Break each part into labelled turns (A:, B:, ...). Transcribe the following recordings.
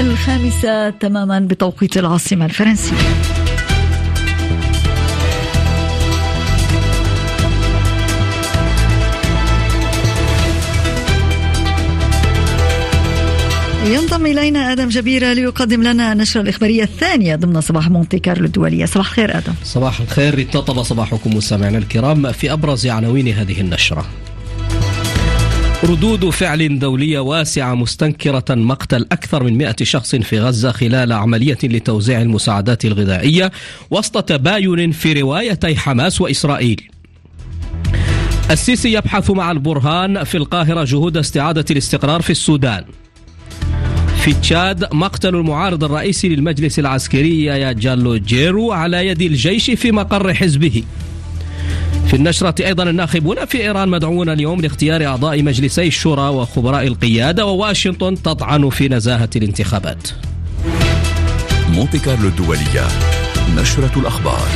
A: الخامسة تماما بتوقيت العاصمة الفرنسية. ينضم إلينا آدم جبيرة ليقدم لنا النشرة الإخبارية الثانية ضمن صباح مونتي كارلو الدولية. صباح الخير آدم.
B: صباح الخير ارتطب صباحكم مستمعينا الكرام في أبرز عناوين هذه النشرة. ردود فعل دولية واسعة مستنكرة مقتل أكثر من 100 شخص في غزة خلال عملية لتوزيع المساعدات الغذائية وسط تباين في روايتي حماس وإسرائيل. السيسي يبحث مع البرهان في القاهرة جهود استعادة الاستقرار في السودان. في تشاد مقتل المعارض الرئيسي للمجلس العسكري يا جالو جيرو على يد الجيش في مقر حزبه. في النشرة أيضا الناخبون في إيران مدعوون اليوم لاختيار أعضاء مجلسي الشورى وخبراء القيادة وواشنطن تطعن في نزاهة الانتخابات.
C: مونتي كارلو الدولية نشرة الأخبار.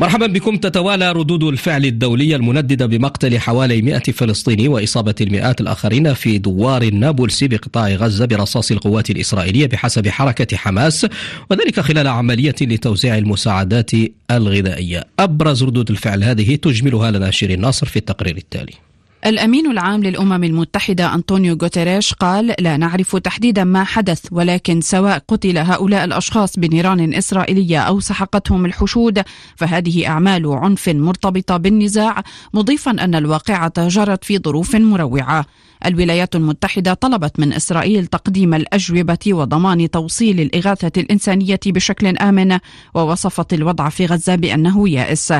B: مرحبا بكم. تتوالى ردود الفعل الدولية المنددة بمقتل حوالي 100 فلسطيني وإصابة المئات الآخرين في دوار النابلسي بقطاع غزة برصاص القوات الإسرائيلية بحسب حركة حماس وذلك خلال عملية لتوزيع المساعدات الغذائية. أبرز ردود الفعل هذه تجملها لنا شيرين ناصر في التقرير التالي.
D: الأمين العام للأمم المتحدة أنطونيو غوتيريش قال لا نعرف تحديدا ما حدث ولكن سواء قتل هؤلاء الأشخاص بنيران إسرائيلية أو سحقتهم الحشود فهذه أعمال عنف مرتبطة بالنزاع مضيفا أن الواقعة جرت في ظروف مروعة. الولايات المتحدة طلبت من إسرائيل تقديم الأجوبة وضمان توصيل الإغاثة الإنسانية بشكل آمن ووصفت الوضع في غزة بأنه يائس.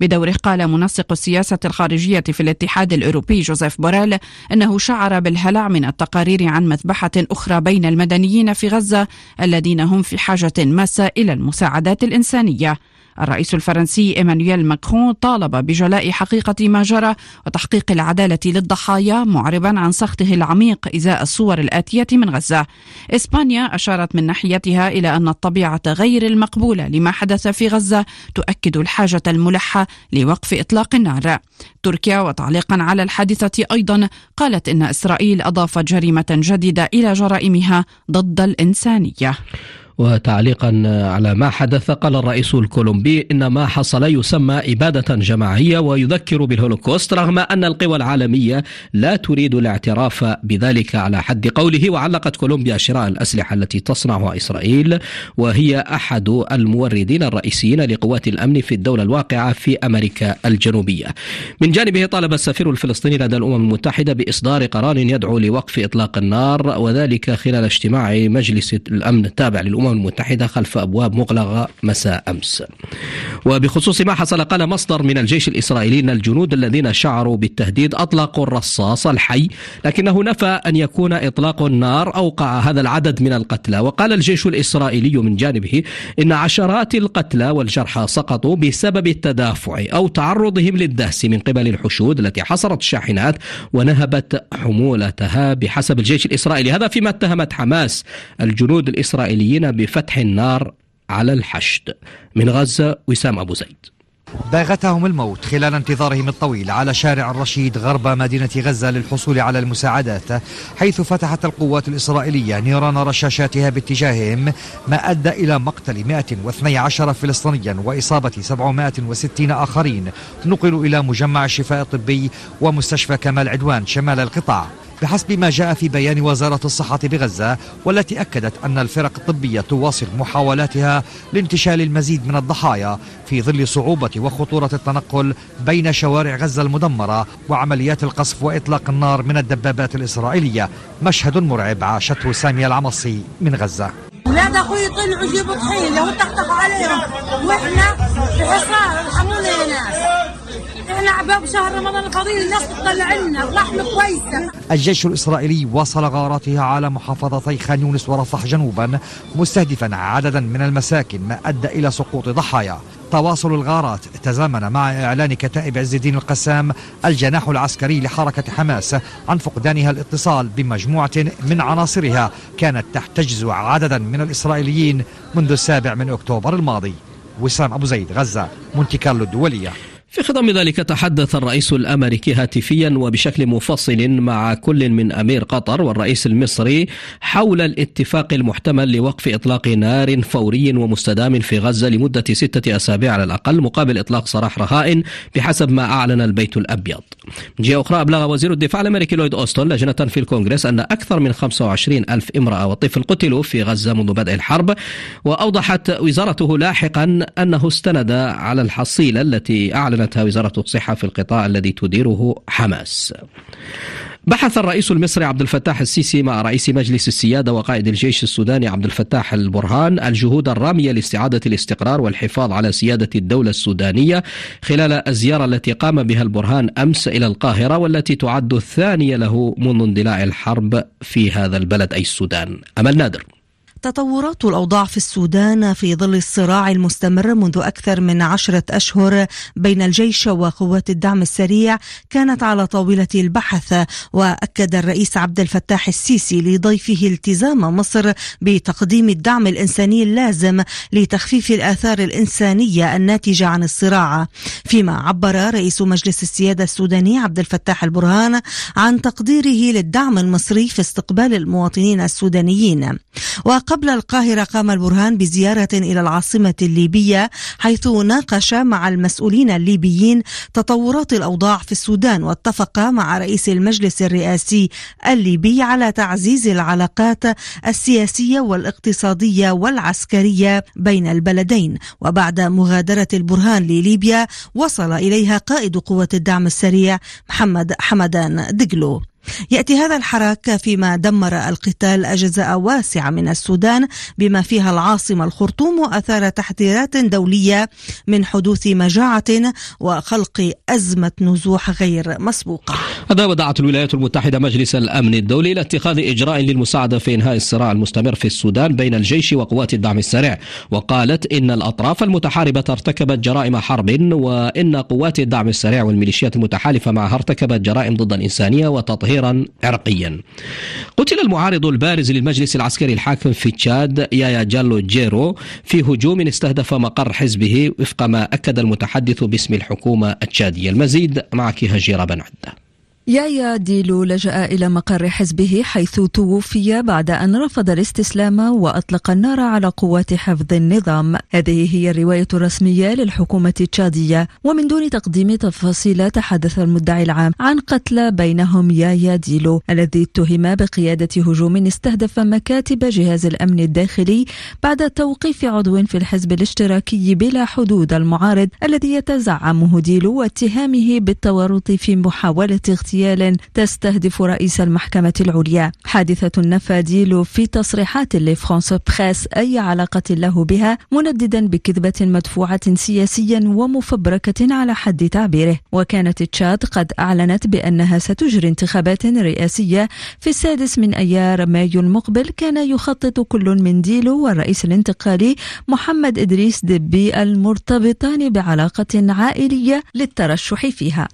D: بدوره قال منسق السياسة الخارجية في الاتحاد الأوروبي جوزيف بوريل أنه شعر بالهلع من التقارير عن مذبحة أخرى بين المدنيين في غزة الذين هم في حاجة ماسة إلى المساعدات الإنسانية. الرئيس الفرنسي إيمانويل ماكرون طالب بجلاء حقيقة ما جرى وتحقيق العدالة للضحايا معربا عن سخطه العميق إزاء الصور الآتية من غزة. إسبانيا أشارت من ناحيتها إلى أن الطبيعة غير المقبولة لما حدث في غزة تؤكد الحاجة الملحة لوقف إطلاق النار. تركيا وتعليقا على الحادثة أيضا قالت إن إسرائيل اضافت جريمة جديدة إلى جرائمها ضد الإنسانية.
B: وتعليقا على ما حدث قال الرئيس الكولومبي إن ما حصل يسمى إبادة جماعية ويذكر بالهولوكوست رغم أن القوى العالمية لا تريد الاعتراف بذلك على حد قوله وعلقت كولومبيا شراء الأسلحة التي تصنعها إسرائيل وهي أحد الموردين الرئيسيين لقوات الأمن في الدولة الواقعة في أمريكا الجنوبية. من جانبه طالب السفير الفلسطيني لدى الأمم المتحدة بإصدار قرار يدعو لوقف إطلاق النار وذلك خلال اجتماع مجلس الأمن التابع للأمم الأمم المتحدة خلف أبواب مغلقة مساء أمس. وبخصوص ما حصل قال مصدر من الجيش الإسرائيلي أن الجنود الذين شعروا بالتهديد أطلقوا الرصاص الحي لكنه نفى أن يكون إطلاق النار أوقع هذا العدد من القتلى. وقال الجيش الإسرائيلي من جانبه إن عشرات القتلى والجرحى سقطوا بسبب التدافع أو تعرضهم للدهس من قبل الحشود التي حصرت الشاحنات ونهبت حمولتها بحسب الجيش الإسرائيلي. هذا فيما اتهمت حماس الجنود الإسرائيليين بفتح النار على الحشد من غزة وسام أبو زيد.
E: باغتهم الموت خلال انتظارهم الطويل على شارع الرشيد غرب مدينة غزة للحصول على المساعدات حيث فتحت القوات الإسرائيلية نيران رشاشاتها باتجاههم ما أدى إلى مقتل 112 فلسطينيا وإصابة 760 آخرين. نقلوا إلى مجمع الشفاء الطبي ومستشفى كمال عدوان شمال القطاع. بحسب ما جاء في بيان وزارة الصحة بغزة والتي أكدت أن الفرق الطبية تواصل محاولاتها لانتشال المزيد من الضحايا في ظل صعوبة وخطورة التنقل بين شوارع غزة المدمرة وعمليات القصف وإطلاق النار من الدبابات الإسرائيلية. مشهد مرعب عاشته سامية العمصي من غزة.
F: ولاد أخوي طلعوا جيبوا طحين وطقطقوا عليهم وإحنا في حصار ارحمونا يا ناس إحنا شهر رمضان الفضيل الناس تطلع لنا لحمه كويسة.
E: الجيش الإسرائيلي واصل غارته على محافظتي خان يونس ورفح جنوبا مستهدفا عددا من المساكن ما أدى إلى سقوط ضحايا. تواصل الغارات تزامن مع إعلان كتائب عز الدين القسام الجناح العسكري لحركة حماس عن فقدانها الاتصال بمجموعة من عناصرها كانت تحتجز عددا من الإسرائيليين منذ السابع من أكتوبر الماضي. وسام أبو زيد غزة مونتي كارلو الدولية.
B: في خضم ذلك تحدث الرئيس الأمريكي هاتفيا وبشكل مفصل مع كل من أمير قطر والرئيس المصري حول الاتفاق المحتمل لوقف إطلاق نار فوري ومستدام في غزة لمدة ستة أسابيع على الأقل مقابل إطلاق سراح رهائن بحسب ما أعلن البيت الأبيض. من جهة أخرى أبلغ وزير الدفاع الأمريكي لويد أوستون لجنة في الكونغرس أن أكثر من 25 ألف امرأة وطفل قتلوا في غزة منذ بدء الحرب وأوضحت وزارته لاحقا أنه استند على الحصيلة التي اعلن أعلنتها وزارة الصحة في القطاع الذي تديره حماس. بحث الرئيس المصري عبد الفتاح السيسي مع رئيس مجلس السيادة وقائد الجيش السوداني عبد الفتاح البرهان الجهود الرامية لاستعادة الاستقرار والحفاظ على سيادة الدولة السودانية خلال الزيارة التي قام بها البرهان أمس إلى القاهرة والتي تعد الثانية له منذ اندلاع الحرب في هذا البلد أي السودان. أمل نادر.
G: تطورات الأوضاع في السودان في ظل الصراع المستمر منذ أكثر من عشرة أشهر بين الجيش وقوات الدعم السريع كانت على طاولة البحث وأكد الرئيس عبد الفتاح السيسي لضيفه التزام مصر بتقديم الدعم الإنساني اللازم لتخفيف الآثار الإنسانية الناتجة عن الصراع. فيما عبر رئيس مجلس السيادة السوداني عبد الفتاح البرهان عن تقديره للدعم المصري في استقبال المواطنين السودانيين. قبل القاهرة قام البرهان بزيارة إلى العاصمة الليبية حيث ناقش مع المسؤولين الليبيين تطورات الأوضاع في السودان واتفق مع رئيس المجلس الرئاسي الليبي على تعزيز العلاقات السياسية والاقتصادية والعسكرية بين البلدين. وبعد مغادرة البرهان لليبيا وصل إليها قائد قوة الدعم السريع محمد حمدان دجلو. يأتي هذا الحراك فيما دمر القتال أجزاء واسعة من السودان بما فيها العاصمة الخرطوم وأثار تحذيرات دولية من حدوث مجاعة وخلق أزمة نزوح غير مسبوقة.
B: هذا ودعت الولايات المتحدة مجلس الأمن الدولي إلى اتخاذ إجراء للمساعدة في إنهاء الصراع المستمر في السودان بين الجيش وقوات الدعم السريع وقالت إن الأطراف المتحاربة ارتكبت جرائم حرب وإن قوات الدعم السريع والميليشيات المتحالفة معها ارتكبت جرائم ضد الإنسانية وتطهير تطهيرا عرقيا. قتل المعارض البارز للمجلس العسكري الحاكم في تشاد يايا ديلو جيرو في هجوم استهدف مقر حزبه وفق ما أكد المتحدث باسم الحكومة التشادية. المزيد معك هجيرة بن عده
A: يايا ديلو لجأ إلى مقر حزبه حيث توفي بعد أن رفض الاستسلام وأطلق النار على قوات حفظ النظام. هذه هي الرواية الرسمية للحكومة التشادية. ومن دون تقديم تفاصيل تحدث المدعي العام عن قتلى بينهم يايا ديلو الذي اتهم بقيادة هجوم استهدف مكاتب جهاز الأمن الداخلي بعد توقيف عضو في الحزب الاشتراكي بلا حدود المعارض الذي يتزعمه ديلو واتهامه بالتورط في محاولة اغتيال اغتيال تستهدف رئيس المحكمة العليا. حادثة نفى ديلو في تصريحات لفرانس بريس أي علاقة له بها منددا بكذبة مدفوعة سياسيا ومفبركة على حد تعبيره. وكانت تشاد قد أعلنت بأنها ستجري انتخابات رئاسية في السادس من أيار مايو المقبل. كان يخطط كل من ديلو والرئيس الانتقالي محمد إدريس دبي المرتبطان بعلاقة عائلية للترشح فيها.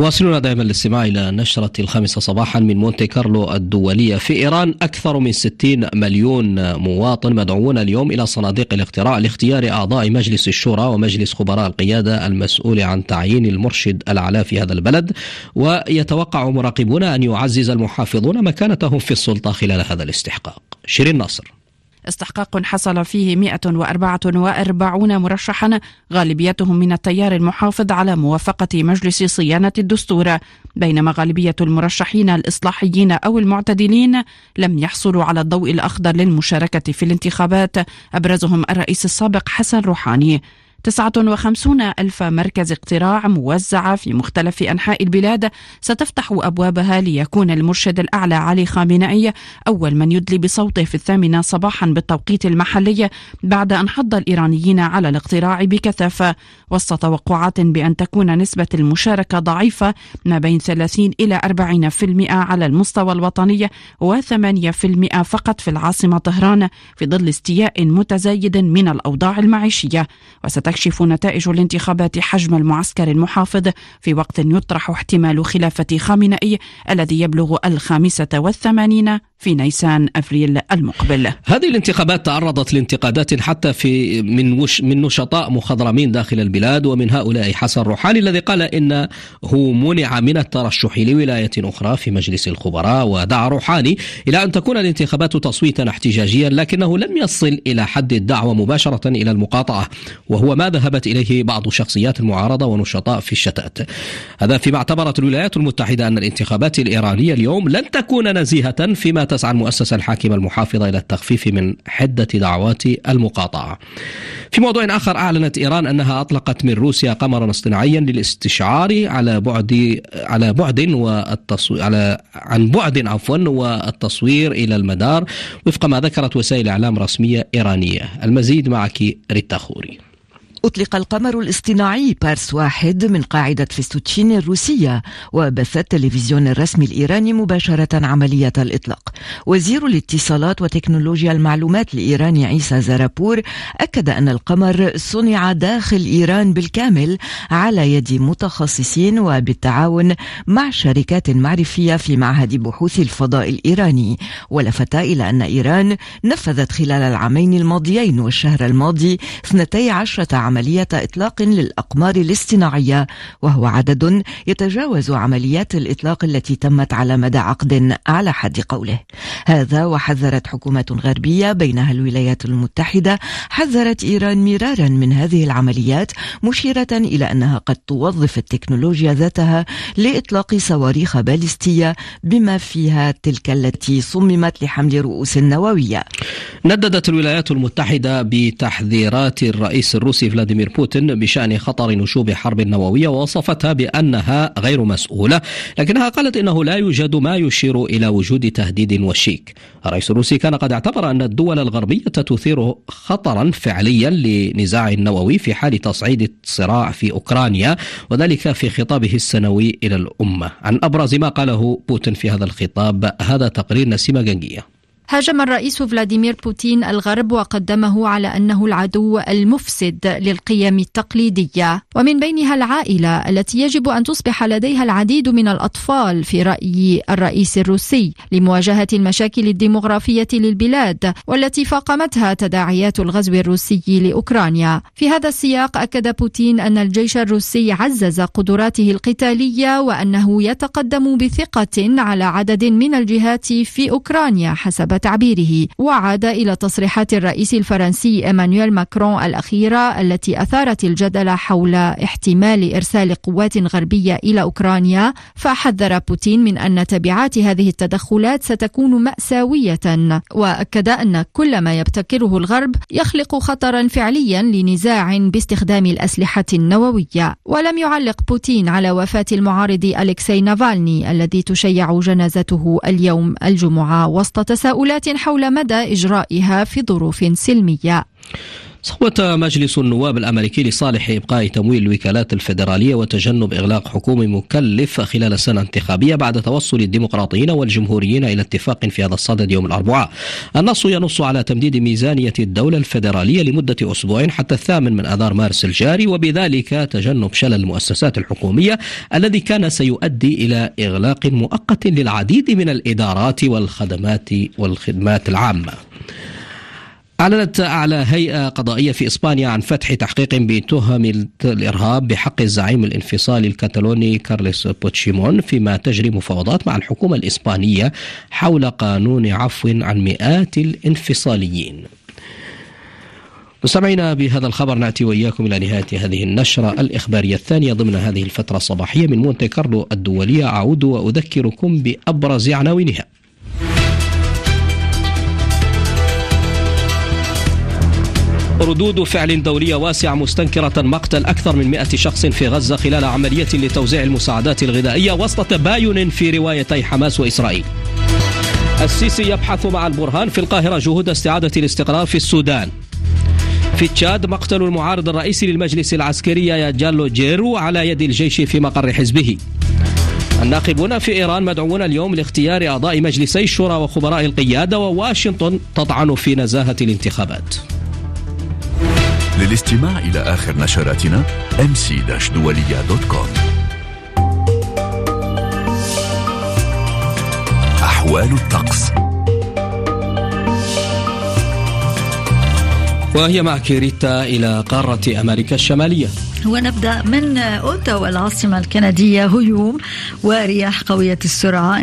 B: تواصلون دائما الاستماع إلى نشرة الخامسة صباحا من مونتي كارلو الدولية في إيران. أكثر من 60 مليون مواطن مدعوون اليوم إلى صناديق الاقتراع لاختيار أعضاء مجلس الشورى ومجلس خبراء القيادة المسؤول عن تعيين المرشد الأعلى في هذا البلد. ويتوقع مراقبون أن يعزز المحافظون مكانتهم في السلطة خلال هذا الاستحقاق. شيرين ناصر.
D: استحقاق حصل فيه 144 مرشحا غالبيتهم من التيار المحافظ على موافقة مجلس صيانة الدستور. بينما غالبية المرشحين الإصلاحيين أو المعتدلين لم يحصلوا على الضوء الأخضر للمشاركة في الانتخابات أبرزهم الرئيس السابق حسن روحاني. 59 ألف مركز اقتراع موزعة في مختلف أنحاء البلاد ستفتح أبوابها ليكون المرشد الأعلى علي خامنئي أول من يدلي بصوته في الثامنة صباحا بالتوقيت المحلي بعد أن حض الإيرانيين على الاقتراع بكثافة وسط توقعات بأن تكون نسبة المشاركة ضعيفة ما بين 30 إلى 40% على المستوى الوطني و8% فقط في العاصمة طهران في ظل استياء متزايد من الأوضاع المعيشية. وست تكشف نتائج الانتخابات حجم المعسكر المحافظ في وقت يطرح احتمال خلافة خامنئي الذي يبلغ الخامسة والثمانين في نيسان أفريل المقبل.
B: هذه الانتخابات تعرضت لانتقادات حتى في من وش من نشطاء مخضرمين داخل البلاد ومن هؤلاء حسن روحاني الذي قال انه منع من الترشح لولاية أخرى في مجلس الخبراء ودعا روحاني إلى أن تكون الانتخابات تصويتا احتجاجيا لكنه لم يصل إلى حد الدعوة مباشرة إلى المقاطعة وهو ما ذهبت إليه بعض شخصيات المعارضة ونشطاء في الشتات. هذا فيما اعتبرت الولايات المتحدة أن الانتخابات الإيرانية اليوم لن تكون نزيهة فيما تسعى المؤسسة الحاكمة المحافظة إلى التخفيف من حدة دعوات المقاطعة. في موضوع آخر أعلنت إيران أنها أطلقت من روسيا قمرا اصطناعيا للاستشعار على بعد على بعد والتصوير على عن بعد عفوا والتصوير إلى المدار وفق ما ذكرت وسائل إعلام رسمية إيرانية. المزيد معك ريتا خوري.
H: أطلق القمر الاصطناعي بارس واحد من قاعدة فيستوتشين الروسية وبث التلفزيون الرسمي الإيراني مباشرة عملية الإطلاق. وزير الاتصالات وتكنولوجيا المعلومات الإيراني عيسى زرابور أكد أن القمر صنع داخل إيران بالكامل على يد متخصصين وبالتعاون مع شركات معرفية في معهد بحوث الفضاء الإيراني. ولفت إلى أن إيران نفذت خلال العامين الماضيين والشهر الماضي 12 عملية إطلاق للأقمار الاصطناعية وهو عدد يتجاوز عمليات الإطلاق التي تمت على مدى عقد على حد قوله. هذا وحذرت حكومات غربية بينها الولايات المتحدة حذرت إيران مرارا من هذه العمليات مشيرة إلى أنها قد توظف التكنولوجيا ذاتها لإطلاق صواريخ باليستية بما فيها تلك التي صممت لحمل رؤوس نووية.
B: نددت الولايات المتحدة بتحذيرات الرئيس الروسي فلاديمير بوتين بشأن خطر نشوب حرب نووية ووصفتها بأنها غير مسؤولة لكنها قالت إنه لا يوجد ما يشير إلى وجود تهديد وشيك. الرئيس الروسي كان قد اعتبر أن الدول الغربية تثير خطرا فعليا لنزاع نووي في حال تصعيد الصراع في أوكرانيا وذلك في خطابه السنوي إلى الأمة. عن أبرز ما قاله بوتين في هذا الخطاب هذا تقرير نسيمة جنجية.
I: هاجم الرئيس فلاديمير بوتين الغرب وقدمه على أنه العدو المفسد للقيم التقليدية. ومن بينها العائلة التي يجب أن تصبح لديها العديد من الأطفال في رأي الرئيس الروسي لمواجهة المشاكل الديمغرافية للبلاد والتي فاقمتها تداعيات الغزو الروسي لأوكرانيا. في هذا السياق أكد بوتين أن الجيش الروسي عزز قدراته القتالية وأنه يتقدم بثقة على عدد من الجهات في أوكرانيا حسب تعبيره وعاد إلى تصريحات الرئيس الفرنسي إيمانويل ماكرون الأخيرة التي أثارت الجدل حول احتمال إرسال قوات غربية إلى أوكرانيا. فحذر بوتين من أن تبعات هذه التدخلات ستكون مأساوية. وأكد أن كل ما يبتكره الغرب يخلق خطرا فعليا لنزاع باستخدام الأسلحة النووية. ولم يعلق بوتين على وفاة المعارض أليكسي نافالني الذي تشيع جنازته اليوم الجمعة وسط تساؤلات تساؤلات حول مدى إجرائها في ظروف سلمية.
B: صوت مجلس النواب الأمريكي لصالح إبقاء تمويل الوكالات الفيدرالية وتجنب إغلاق حكومي مكلف خلال السنة الانتخابيه بعد توصل الديمقراطيين والجمهوريين إلى اتفاق في هذا الصدد يوم الأربعاء. النص ينص على تمديد ميزانية الدولة الفيدرالية لمدة أسبوعين حتى الثامن من آذار مارس الجاري وبذلك تجنب شلل المؤسسات الحكومية الذي كان سيؤدي إلى إغلاق مؤقت للعديد من الإدارات والخدمات والخدمات العامة. أعلنت أعلى هيئة قضائية في إسبانيا عن فتح تحقيق بتهم الإرهاب بحق الزعيم الانفصالي الكتالوني كارلوس بوتشيمون فيما تجري مفاوضات مع الحكومة الإسبانية حول قانون عفو عن مئات الانفصاليين مستمعينا بهذا الخبر نأتي وإياكم إلى نهاية هذه النشرة الإخبارية الثانية ضمن هذه الفترة الصباحية من مونتي كارلو الدولية أعود وأذكركم بأبرز عناوينها. ردود فعل دولية واسعة مستنكرة مقتل أكثر من 100 شخص في غزة خلال عملية لتوزيع المساعدات الغذائية وسط تباين في روايتي حماس وإسرائيل. السيسي يبحث مع البرهان في القاهرة جهود استعادة الاستقرار في السودان. في تشاد مقتل المعارض الرئيسي للمجلس العسكري يا جالو جيرو على يد الجيش في مقر حزبه. الناخبون في إيران مدعوون اليوم لاختيار أعضاء مجلسي الشورى وخبراء القيادة وواشنطن تطعن في نزاهة الانتخابات.
C: للاستماع إلى آخر نشراتنا mc-dualiya.com أحوال الطقس.
B: وهي مع كيريتا إلى قارة أمريكا الشمالية.
J: ونبدأ من أوتا والعاصمة الكندية هيوم ورياح قوية السرعة.